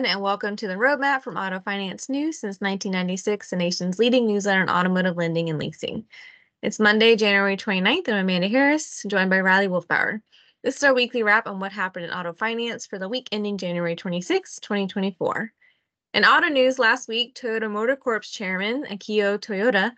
everyone, and welcome to the Roadmap from Auto Finance News since 1996, the nation's leading newsletter on automotive lending and leasing. It's Monday, January 29th. I'm Amanda Harris, joined by Riley Wolfbauer. This is our weekly wrap on what happened in auto finance for the week ending January 26, 2024. In auto news last week, Toyota Motor Corp's chairman, Akio Toyoda,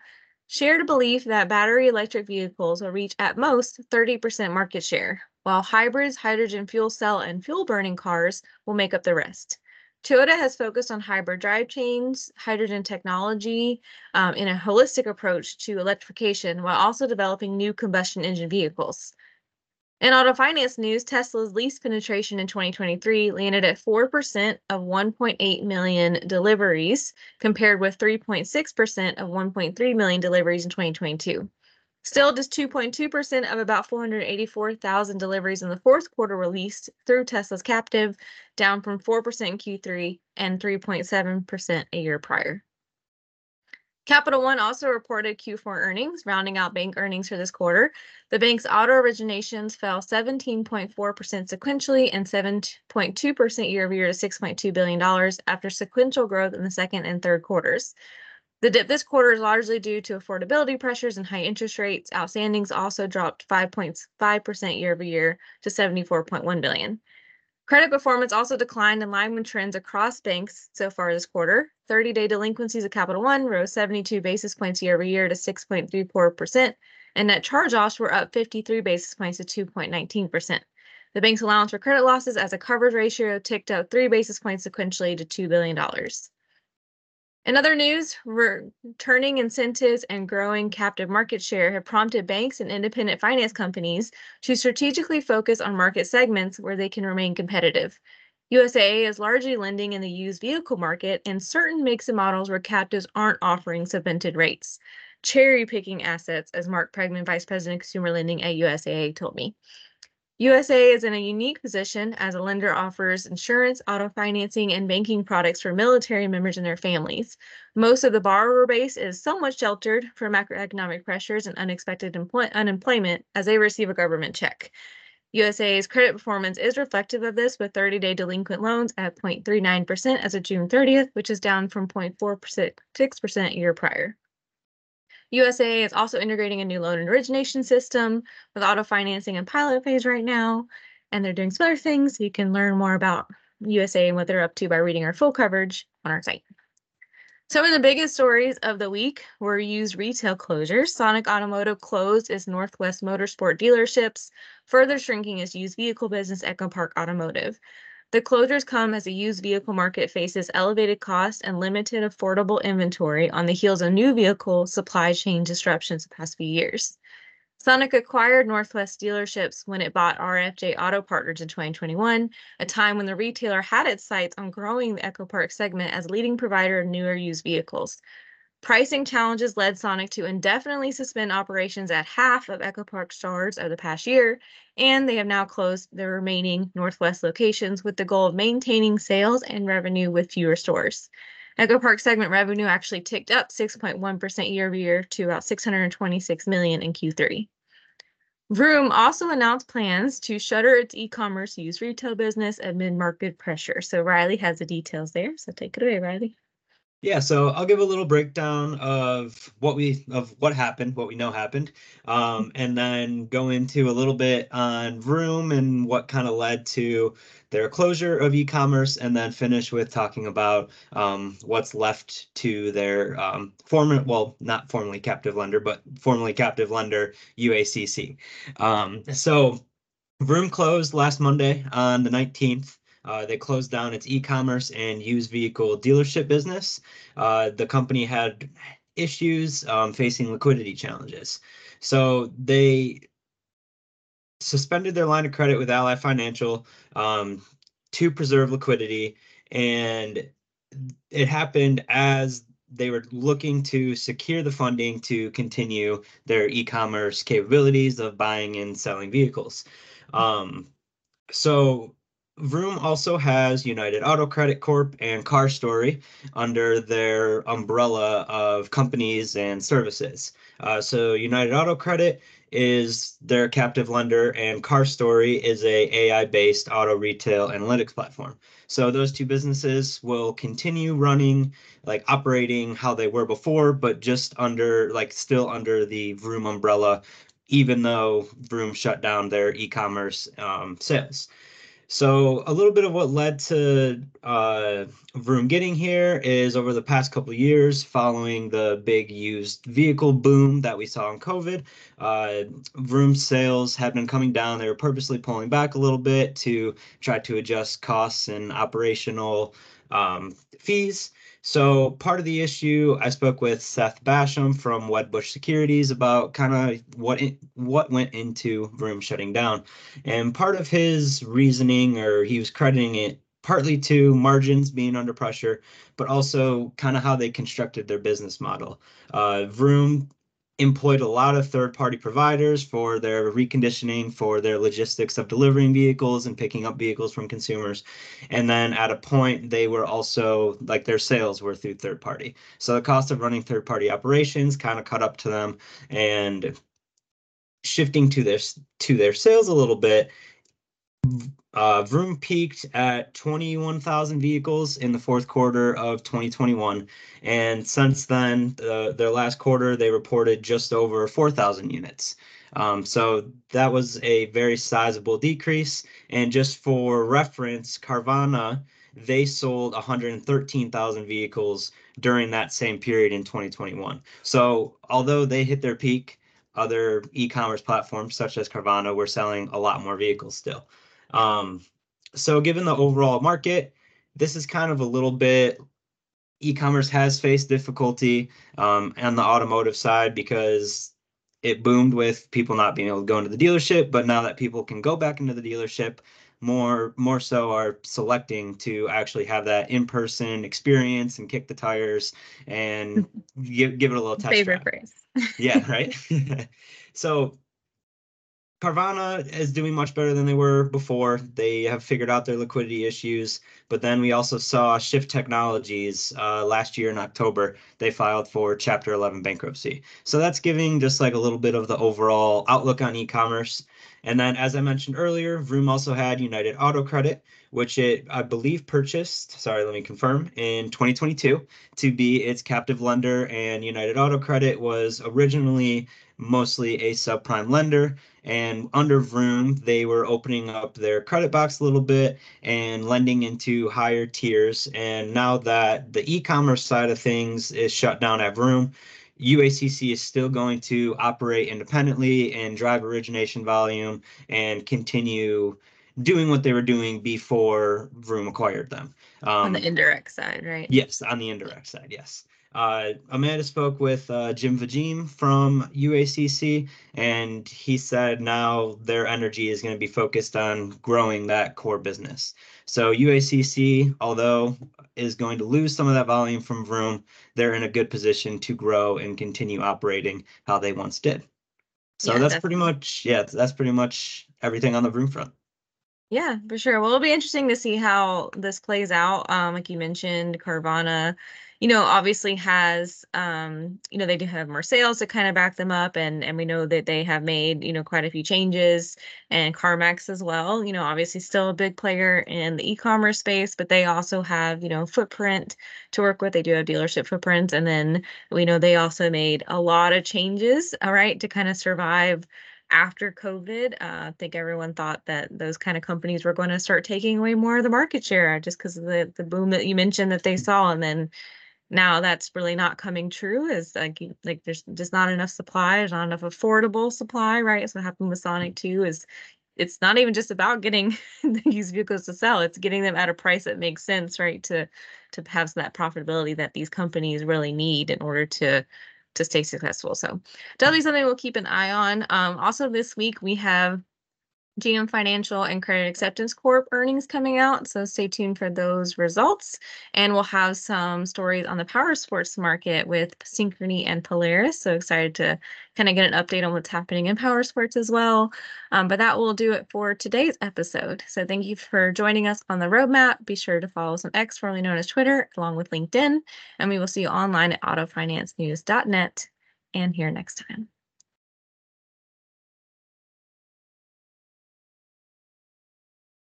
shared a belief that battery electric vehicles will reach at most 30% market share, while hybrids, hydrogen fuel cell, and fuel burning cars will make up the rest. Toyota has focused on hybrid drive chains, hydrogen technology, um, in a holistic approach to electrification while also developing new combustion engine vehicles. In auto finance news, Tesla's lease penetration in 2023 landed at 4% of 1.8 million deliveries, compared with 3.6% of 1.3 million deliveries in 2022. Still, just 2.2% of about 484,000 deliveries in the fourth quarter released through Tesla's captive, down from 4% in Q3 and 3.7% a year prior. Capital One also reported Q4 earnings, rounding out bank earnings for this quarter. The bank's auto originations fell 17.4% sequentially and 7.2% year over year to $6.2 billion after sequential growth in the second and third quarters. The dip this quarter is largely due to affordability pressures and high interest rates. Outstandings also dropped 5.5% year over year to 74.1 billion. Credit performance also declined in line with trends across banks so far this quarter. 30 day delinquencies of Capital One rose 72 basis points year over year to 6.34%, and net charge offs were up 53 basis points to 2.19%. The bank's allowance for credit losses as a coverage ratio ticked up 3 basis points sequentially to $2 billion. In other news, returning incentives and growing captive market share have prompted banks and independent finance companies to strategically focus on market segments where they can remain competitive. USAA is largely lending in the used vehicle market and certain makes and models where captives aren't offering subvented rates, cherry picking assets, as Mark Pregman, Vice President of Consumer Lending at USAA, told me. USAA is in a unique position as a lender offers insurance, auto financing, and banking products for military members and their families. Most of the borrower base is somewhat sheltered from macroeconomic pressures and unexpected unemployment as they receive a government check. USAA's credit performance is reflective of this with 30 day delinquent loans at 0.39% as of June 30th, which is down from 0.46% year prior. USAA is also integrating a new loan and origination system with auto financing and pilot phase right now. And they're doing some other things. You can learn more about USAA and what they're up to by reading our full coverage on our site. Some of the biggest stories of the week were used retail closures. Sonic Automotive closed its Northwest Motorsport dealerships, further shrinking its used vehicle business, EchoPark Automotive. The closures come as the used vehicle market faces elevated costs and limited affordable inventory on the heels of new vehicle supply chain disruptions the past few years. Sonic acquired Northwest dealerships when it bought RFJ Auto Partners in 2021, a time when the retailer had its sights on growing the EchoPark segment as leading provider of newer used vehicles. Pricing challenges led Sonic to indefinitely suspend operations at half of Echo EchoPark stores over the past year, and they have now closed the remaining Northwest locations with the goal of maintaining sales and revenue with fewer stores. EchoPark segment revenue actually ticked up 6.1% year over year to about 626 million in Q3. Vroom also announced plans to shutter its e-commerce used retail business amid market pressure. So Riley has the details there. So take it away, Riley. Yeah, so I'll give a little breakdown of what we of what happened, what we know happened, um, and then go into a little bit on Vroom and what kind of led to their closure of e-commerce, and then finish with talking about um, what's left to their um, former, well, not formerly captive lender, but formerly captive lender UACC. Um, so Vroom closed last Monday on the 19th. Uh, they closed down its e-commerce and used vehicle dealership business. Uh, the company had issues um, facing liquidity challenges. So they suspended their line of credit with Ally Financial um, to preserve liquidity. And it happened as they were looking to secure the funding to continue their e-commerce capabilities of buying and selling vehicles. Um, so Vroom also has United Auto Credit Corp and CarStory under their umbrella of companies and services. Uh, so United Auto Credit is their captive lender and CarStory is a AI-based auto retail analytics platform. So those two businesses will continue running, like operating how they were before, but just under, like still under the Vroom umbrella, even though Vroom shut down their e-commerce um, sales. So a little bit of what led to uh, Vroom getting here is over the past couple years, following the big used vehicle boom that we saw in COVID, uh, Vroom sales have been coming down. They were purposely pulling back a little bit to try to adjust costs and operational um, fees. So part of the issue, I spoke with Seth Basham from Wedbush Securities about kind of what what went into Vroom shutting down, and part of his reasoning, or he was crediting it partly to margins being under pressure, but also kind of how they constructed their business model. Uh, Vroom employed a lot of third-party providers for their reconditioning, for their logistics of delivering vehicles and picking up vehicles from consumers. And then at a point, they were also like their sales were through third party. So the cost of running third-party operations kind of caught up to them and shifting to their to their sales a little bit uh, Vroom peaked at 21,000 vehicles in the fourth quarter of 2021. And since then, uh, their last quarter, they reported just over 4,000 units. Um, so that was a very sizable decrease. And just for reference, Carvana, they sold 113,000 vehicles during that same period in 2021. So although they hit their peak, other e-commerce platforms such as Carvana were selling a lot more vehicles still. Um, so given the overall market, this is kind of a little bit e-commerce has faced difficulty um, on the automotive side because it boomed with people not being able to go into the dealership but now that people can go back into the dealership more more so are selecting to actually have that in-person experience and kick the tires and give, give it a little test favorite drive. phrase yeah right so Carvana is doing much better than they were before. They have figured out their liquidity issues. But then we also saw Shift Technologies uh, last year in October. They filed for Chapter 11 bankruptcy. So that's giving just like a little bit of the overall outlook on e-commerce. And then, as I mentioned earlier, Vroom also had United Auto Credit, which it, I believe, purchased, sorry, let me confirm, in 2022 to be its captive lender. And United Auto Credit was originally mostly a subprime lender. And under Vroom, they were opening up their credit box a little bit and lending into higher tiers. And now that the e-commerce side of things is shut down at Vroom, UACC is still going to operate independently and drive origination volume and continue doing what they were doing before Vroom acquired them. Um, on the indirect side, right? Yes, on the indirect side, yes. Uh, Amanda spoke with uh, Jim Vagim from UACC, and he said now their energy is going to be focused on growing that core business. So UACC, although is going to lose some of that volume from Vroom, they're in a good position to grow and continue operating how they once did. So yeah, that's pretty much yeah, that's pretty much everything on the Vroom front. Yeah, for sure. Well, it'll be interesting to see how this plays out. Um, like you mentioned, Carvana you know, obviously has, um, you know, they do have more sales to kind of back them up. And, and we know that they have made, you know, quite a few changes and CarMax as well, you know, obviously still a big player in the e-commerce space, but they also have, you know, footprint to work with. They do have dealership footprints, And then we know they also made a lot of changes, all right, to kind of survive after COVID, uh, I think everyone thought that those kind of companies were going to start taking away more of the market share just because of the the boom that you mentioned that they saw, and then now that's really not coming true is like like there's just not enough supply there's not enough affordable supply right? So what happened with sonic 2 is it's not even just about getting these vehicles to sell it's getting them at a price that makes sense right to to have that profitability that these companies really need in order to to stay successful. So that'll something we'll keep an eye on. Um also this week we have GM Financial and Credit Acceptance Corp earnings coming out, so stay tuned for those results. And we'll have some stories on the power sports market with Synchrony and Polaris. So excited to kind of get an update on what's happening in power sports as well. Um, but that will do it for today's episode. So thank you for joining us on the roadmap. Be sure to follow us on X, formerly known as Twitter, along with LinkedIn. And we will see you online at autofinancenews.net and here next time.